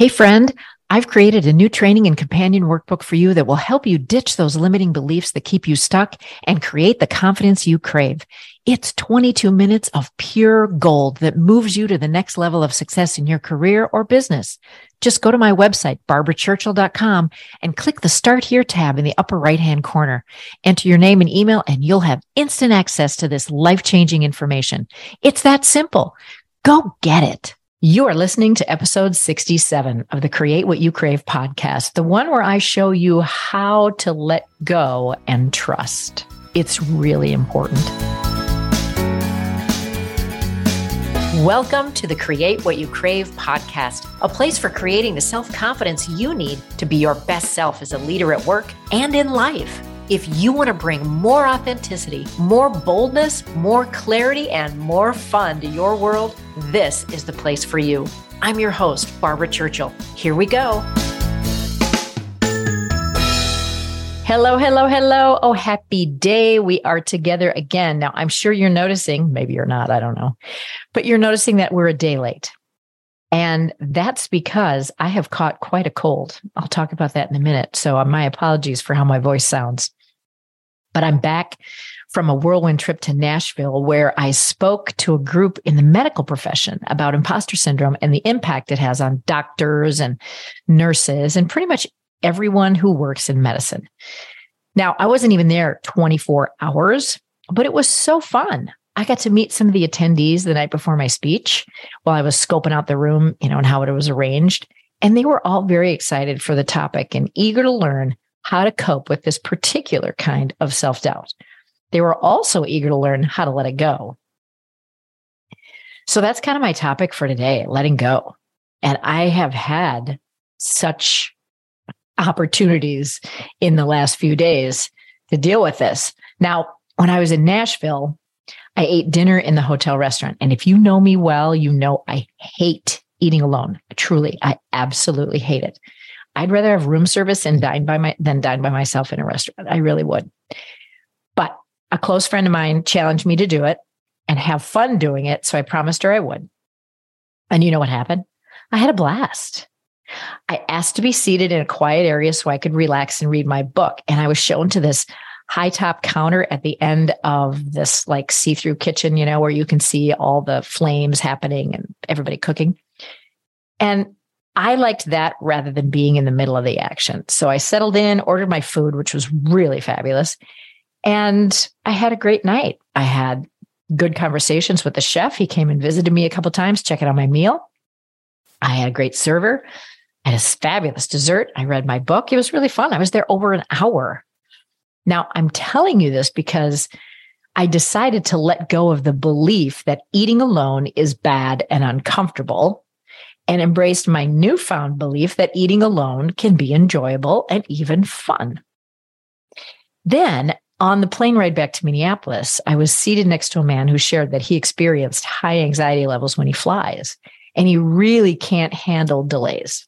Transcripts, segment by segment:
Hey, friend, I've created a new training and companion workbook for you that will help you ditch those limiting beliefs that keep you stuck and create the confidence you crave. It's 22 minutes of pure gold that moves you to the next level of success in your career or business. Just go to my website, barbarachurchill.com and click the start here tab in the upper right hand corner. Enter your name and email and you'll have instant access to this life changing information. It's that simple. Go get it. You are listening to episode 67 of the Create What You Crave podcast, the one where I show you how to let go and trust. It's really important. Welcome to the Create What You Crave podcast, a place for creating the self confidence you need to be your best self as a leader at work and in life. If you want to bring more authenticity, more boldness, more clarity, and more fun to your world, this is the place for you. I'm your host, Barbara Churchill. Here we go. Hello, hello, hello. Oh, happy day. We are together again. Now, I'm sure you're noticing, maybe you're not, I don't know, but you're noticing that we're a day late. And that's because I have caught quite a cold. I'll talk about that in a minute. So, uh, my apologies for how my voice sounds. But I'm back from a whirlwind trip to Nashville where I spoke to a group in the medical profession about imposter syndrome and the impact it has on doctors and nurses and pretty much everyone who works in medicine. Now, I wasn't even there 24 hours, but it was so fun. I got to meet some of the attendees the night before my speech while I was scoping out the room, you know, and how it was arranged. And they were all very excited for the topic and eager to learn how to cope with this particular kind of self doubt. They were also eager to learn how to let it go. So that's kind of my topic for today letting go. And I have had such opportunities in the last few days to deal with this. Now, when I was in Nashville, I ate dinner in the hotel restaurant. And if you know me well, you know I hate eating alone. Truly, I absolutely hate it. I'd rather have room service and dine by my than dine by myself in a restaurant. I really would. But a close friend of mine challenged me to do it and have fun doing it. So I promised her I would. And you know what happened? I had a blast. I asked to be seated in a quiet area so I could relax and read my book. And I was shown to this high top counter at the end of this like see through kitchen, you know, where you can see all the flames happening and everybody cooking. And I liked that rather than being in the middle of the action. So I settled in, ordered my food, which was really fabulous. And I had a great night. I had good conversations with the chef. He came and visited me a couple times, checking out my meal. I had a great server. I had a fabulous dessert. I read my book. It was really fun. I was there over an hour. Now, I'm telling you this because I decided to let go of the belief that eating alone is bad and uncomfortable and embraced my newfound belief that eating alone can be enjoyable and even fun. Then on the plane ride back to Minneapolis, I was seated next to a man who shared that he experienced high anxiety levels when he flies and he really can't handle delays.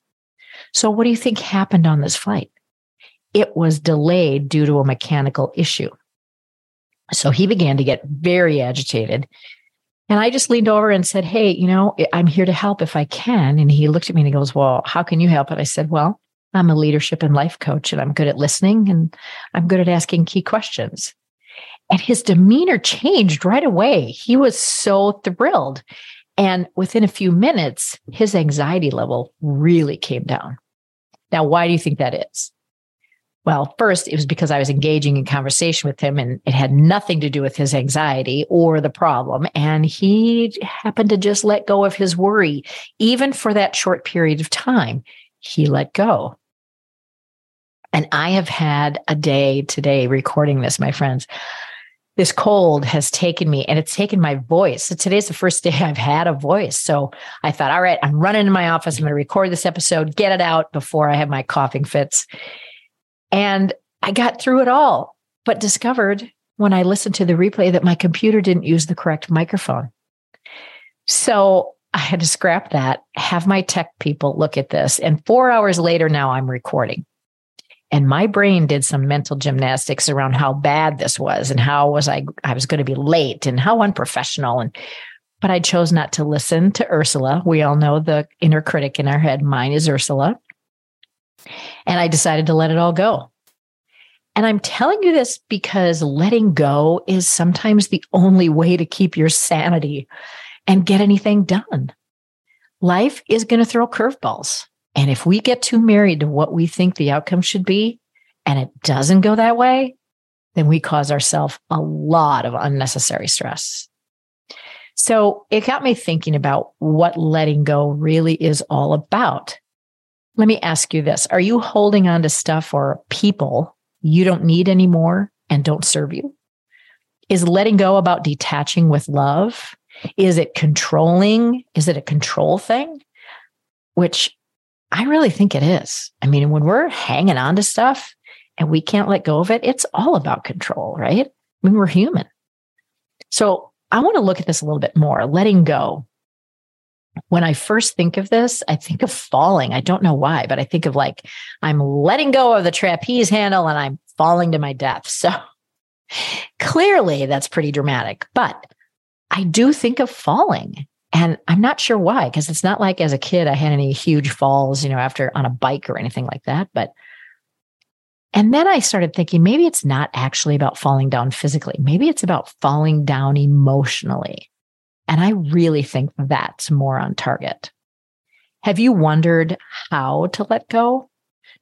So, what do you think happened on this flight? It was delayed due to a mechanical issue. So he began to get very agitated and I just leaned over and said, Hey, you know, I'm here to help if I can. And he looked at me and he goes, Well, how can you help? And I said, Well, I'm a leadership and life coach and I'm good at listening and I'm good at asking key questions. And his demeanor changed right away. He was so thrilled. And within a few minutes, his anxiety level really came down. Now, why do you think that is? Well, first, it was because I was engaging in conversation with him and it had nothing to do with his anxiety or the problem. And he happened to just let go of his worry, even for that short period of time. He let go. And I have had a day today recording this, my friends. This cold has taken me and it's taken my voice. So today's the first day I've had a voice. So I thought, all right, I'm running to my office. I'm going to record this episode, get it out before I have my coughing fits. And I got through it all, but discovered when I listened to the replay that my computer didn't use the correct microphone. So I had to scrap that, have my tech people look at this. And four hours later, now I'm recording. And my brain did some mental gymnastics around how bad this was and how was I I was going to be late and how unprofessional and but I chose not to listen to Ursula. We all know the inner critic in our head. Mine is Ursula. And I decided to let it all go. And I'm telling you this because letting go is sometimes the only way to keep your sanity and get anything done. Life is going to throw curveballs. And if we get too married to what we think the outcome should be, and it doesn't go that way, then we cause ourselves a lot of unnecessary stress. So it got me thinking about what letting go really is all about. Let me ask you this Are you holding on to stuff or people you don't need anymore and don't serve you? Is letting go about detaching with love? Is it controlling? Is it a control thing? Which I really think it is. I mean, when we're hanging on to stuff and we can't let go of it, it's all about control, right? I mean, we're human. So I want to look at this a little bit more, letting go. When I first think of this, I think of falling. I don't know why, but I think of like I'm letting go of the trapeze handle and I'm falling to my death. So clearly that's pretty dramatic, but I do think of falling. And I'm not sure why, because it's not like as a kid I had any huge falls, you know, after on a bike or anything like that. But and then I started thinking maybe it's not actually about falling down physically. Maybe it's about falling down emotionally. And I really think that's more on target. Have you wondered how to let go?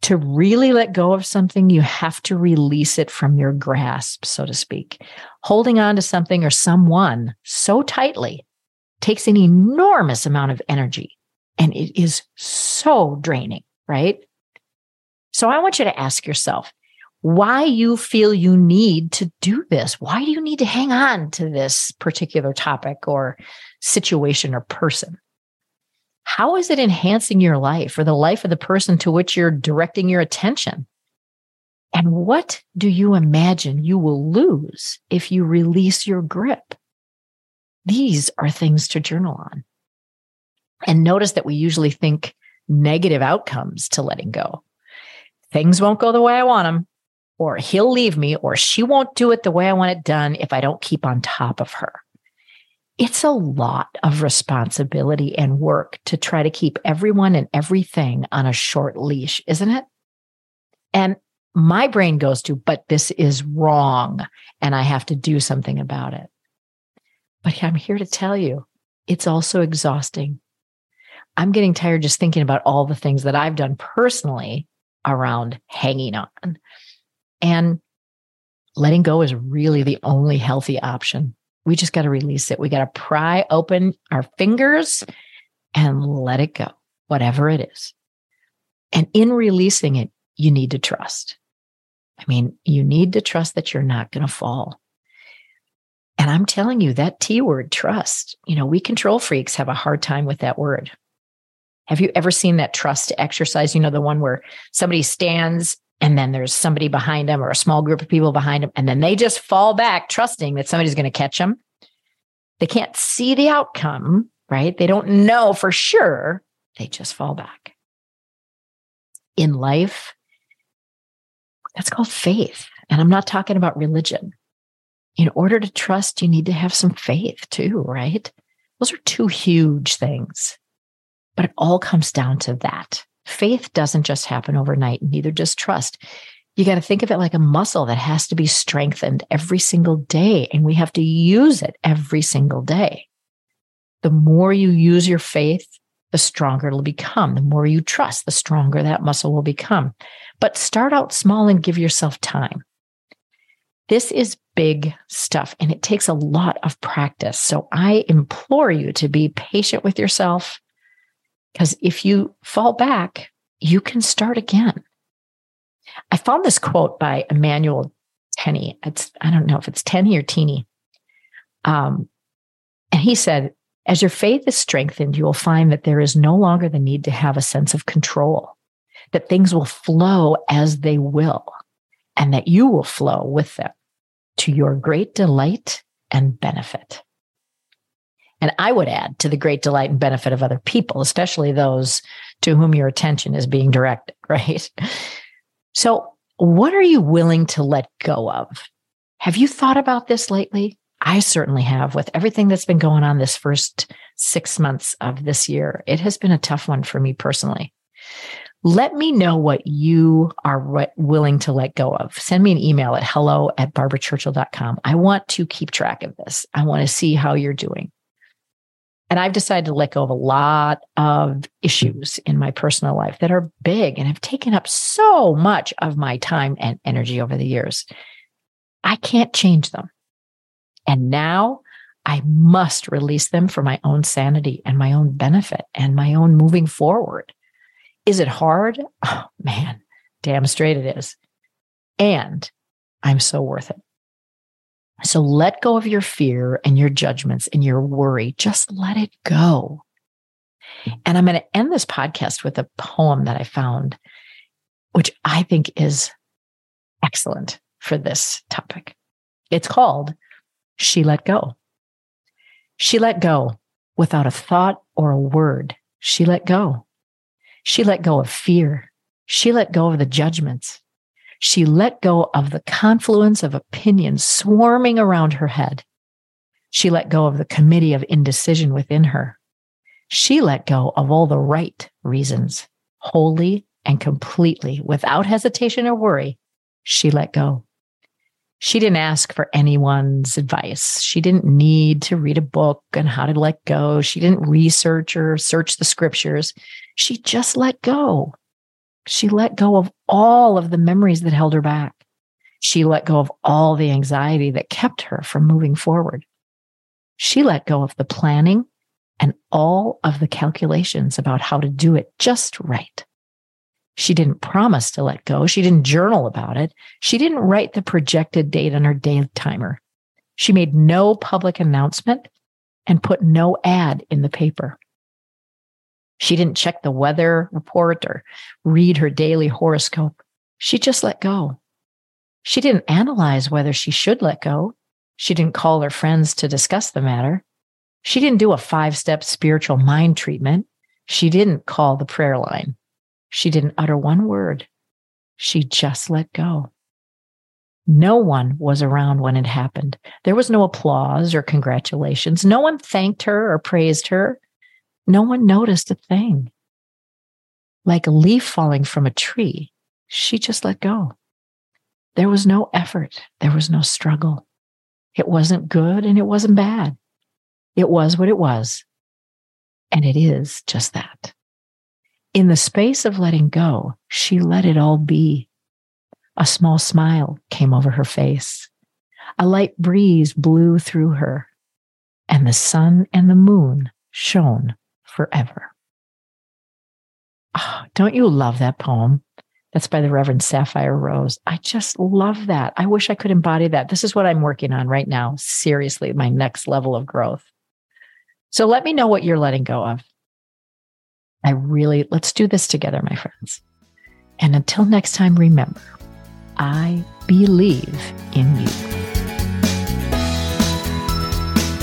To really let go of something, you have to release it from your grasp, so to speak. Holding on to something or someone so tightly takes an enormous amount of energy and it is so draining, right? So I want you to ask yourself why you feel you need to do this. Why do you need to hang on to this particular topic or situation or person? How is it enhancing your life or the life of the person to which you're directing your attention? And what do you imagine you will lose if you release your grip? These are things to journal on. And notice that we usually think negative outcomes to letting go things won't go the way I want them, or he'll leave me, or she won't do it the way I want it done if I don't keep on top of her. It's a lot of responsibility and work to try to keep everyone and everything on a short leash, isn't it? And my brain goes to, but this is wrong and I have to do something about it. But I'm here to tell you, it's also exhausting. I'm getting tired just thinking about all the things that I've done personally around hanging on. And letting go is really the only healthy option. We just got to release it. We got to pry open our fingers and let it go, whatever it is. And in releasing it, you need to trust. I mean, you need to trust that you're not going to fall. And I'm telling you, that T word, trust, you know, we control freaks have a hard time with that word. Have you ever seen that trust exercise? You know, the one where somebody stands and then there's somebody behind them or a small group of people behind them, and then they just fall back, trusting that somebody's going to catch them. They can't see the outcome, right? They don't know for sure. They just fall back. In life, that's called faith. And I'm not talking about religion. In order to trust, you need to have some faith too, right? Those are two huge things. But it all comes down to that. Faith doesn't just happen overnight, neither does trust. You got to think of it like a muscle that has to be strengthened every single day, and we have to use it every single day. The more you use your faith, the stronger it'll become. The more you trust, the stronger that muscle will become. But start out small and give yourself time. This is big stuff and it takes a lot of practice. So I implore you to be patient with yourself, because if you fall back, you can start again. I found this quote by Emmanuel Tenney. It's, I don't know if it's Tenney or Teeny. Um, and he said, as your faith is strengthened, you will find that there is no longer the need to have a sense of control, that things will flow as they will, and that you will flow with them to your great delight and benefit. And I would add to the great delight and benefit of other people, especially those to whom your attention is being directed, right? So, what are you willing to let go of? Have you thought about this lately? I certainly have with everything that's been going on this first six months of this year. It has been a tough one for me personally. Let me know what you are willing to let go of. Send me an email at hello at barbarachurchill.com. I want to keep track of this. I want to see how you're doing. And I've decided to let go of a lot of issues in my personal life that are big and have taken up so much of my time and energy over the years. I can't change them. And now I must release them for my own sanity and my own benefit and my own moving forward. Is it hard? Oh, man, damn straight it is. And I'm so worth it. So let go of your fear and your judgments and your worry. Just let it go. And I'm going to end this podcast with a poem that I found, which I think is excellent for this topic. It's called She Let Go. She let go without a thought or a word. She let go. She let go of fear. She let go of the judgments. She let go of the confluence of opinions swarming around her head. She let go of the committee of indecision within her. She let go of all the right reasons, wholly and completely, without hesitation or worry. She let go. She didn't ask for anyone's advice. She didn't need to read a book on how to let go. She didn't research or search the scriptures. She just let go. She let go of all of the memories that held her back. She let go of all the anxiety that kept her from moving forward. She let go of the planning and all of the calculations about how to do it just right. She didn't promise to let go. She didn't journal about it. She didn't write the projected date on her day timer. She made no public announcement and put no ad in the paper. She didn't check the weather report or read her daily horoscope. She just let go. She didn't analyze whether she should let go. She didn't call her friends to discuss the matter. She didn't do a five step spiritual mind treatment. She didn't call the prayer line. She didn't utter one word. She just let go. No one was around when it happened. There was no applause or congratulations. No one thanked her or praised her. No one noticed a thing. Like a leaf falling from a tree, she just let go. There was no effort. There was no struggle. It wasn't good and it wasn't bad. It was what it was. And it is just that. In the space of letting go, she let it all be. A small smile came over her face. A light breeze blew through her, and the sun and the moon shone forever. Oh, don't you love that poem? That's by the Reverend Safire Rose. I just love that. I wish I could embody that. This is what I'm working on right now. Seriously, my next level of growth. So let me know what you're letting go of. I really, let's do this together, my friends. And until next time, remember, I believe in you.